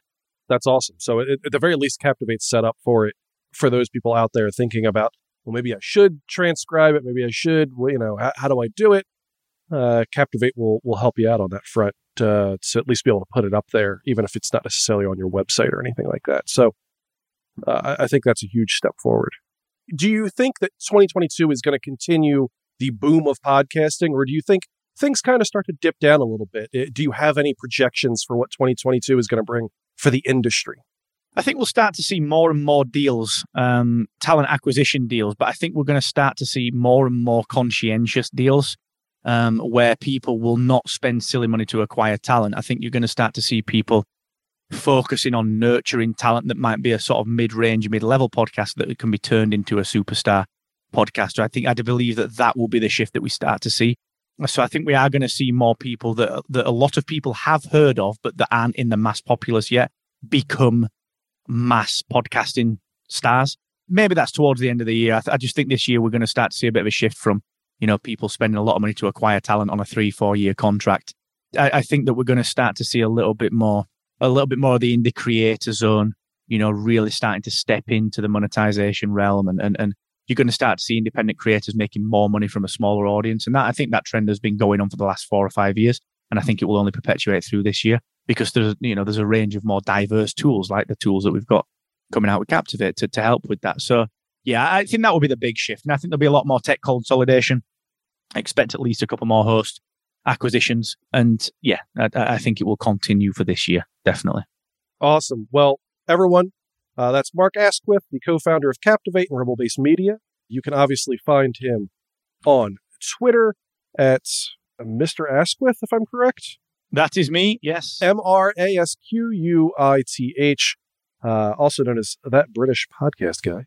that's awesome. So, it, at the very least, Captivate's set up for it for those people out there thinking about, well, maybe I should transcribe it. Maybe I should. Well, you know, how, how do I do it? Uh, Captivate will will help you out on that front uh, to at least be able to put it up there, even if it's not necessarily on your website or anything like that. So, uh, I think that's a huge step forward. Do you think that 2022 is going to continue the boom of podcasting, or do you think things kind of start to dip down a little bit? Uh, do you have any projections for what 2022 is going to bring for the industry? I think we'll start to see more and more deals, um, talent acquisition deals, but I think we're going to start to see more and more conscientious deals um, where people will not spend silly money to acquire talent. I think you're going to start to see people focusing on nurturing talent that might be a sort of mid range, mid level podcast that can be turned into a superstar podcaster. I think I do believe that that will be the shift that we start to see. So I think we are going to see more people that that a lot of people have heard of, but that aren't in the mass populace yet, become mass podcasting stars. Maybe that's towards the end of the year. I, th- I just think this year we're going to start to see a bit of a shift from you know people spending a lot of money to acquire talent on a three four year contract. I, I think that we're going to start to see a little bit more a little bit more of the indie creator zone. You know, really starting to step into the monetization realm and and and you're going to start to see independent creators making more money from a smaller audience. And that I think that trend has been going on for the last four or five years. And I think it will only perpetuate through this year because there's, you know, there's a range of more diverse tools like the tools that we've got coming out with Captivate to, to help with that. So yeah, I think that will be the big shift. And I think there'll be a lot more tech consolidation. I expect at least a couple more host acquisitions. And yeah, I, I think it will continue for this year. Definitely. Awesome. Well, everyone, uh, that's Mark Asquith, the co-founder of Captivate and Rebel Base Media. You can obviously find him on Twitter at Mr. Asquith, if I'm correct. That is me. Yes. M R A S Q U I T H, uh, also known as that British podcast guy.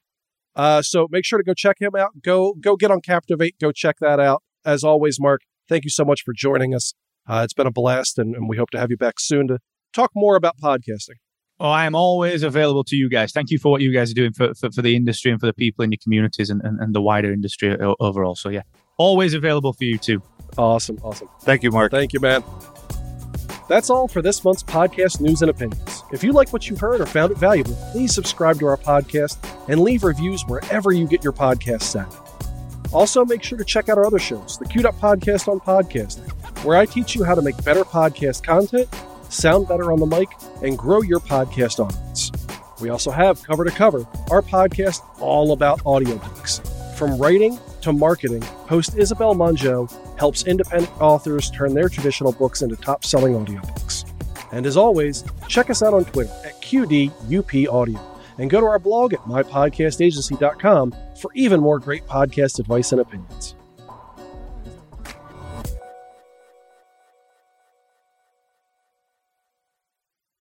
Uh, so make sure to go check him out. Go go get on Captivate. Go check that out. As always, Mark, thank you so much for joining us. Uh, it's been a blast, and, and we hope to have you back soon to talk more about podcasting. Oh, I am always available to you guys. Thank you for what you guys are doing for, for, for the industry and for the people in your communities and, and, and the wider industry overall. So, yeah, always available for you too. Awesome. Awesome. Thank you, Mark. Thank you, man. That's all for this month's podcast news and opinions. If you like what you heard or found it valuable, please subscribe to our podcast and leave reviews wherever you get your podcasts at. Also, make sure to check out our other shows, the Queued Up Podcast on Podcasting, where I teach you how to make better podcast content, sound better on the mic, and grow your podcast audience. We also have Cover to Cover, our podcast all about audiobooks. From writing to marketing, host Isabel Mongeau helps independent authors turn their traditional books into top selling audiobooks. And as always, check us out on Twitter at QDUP Audio and go to our blog at mypodcastagency.com for even more great podcast advice and opinions.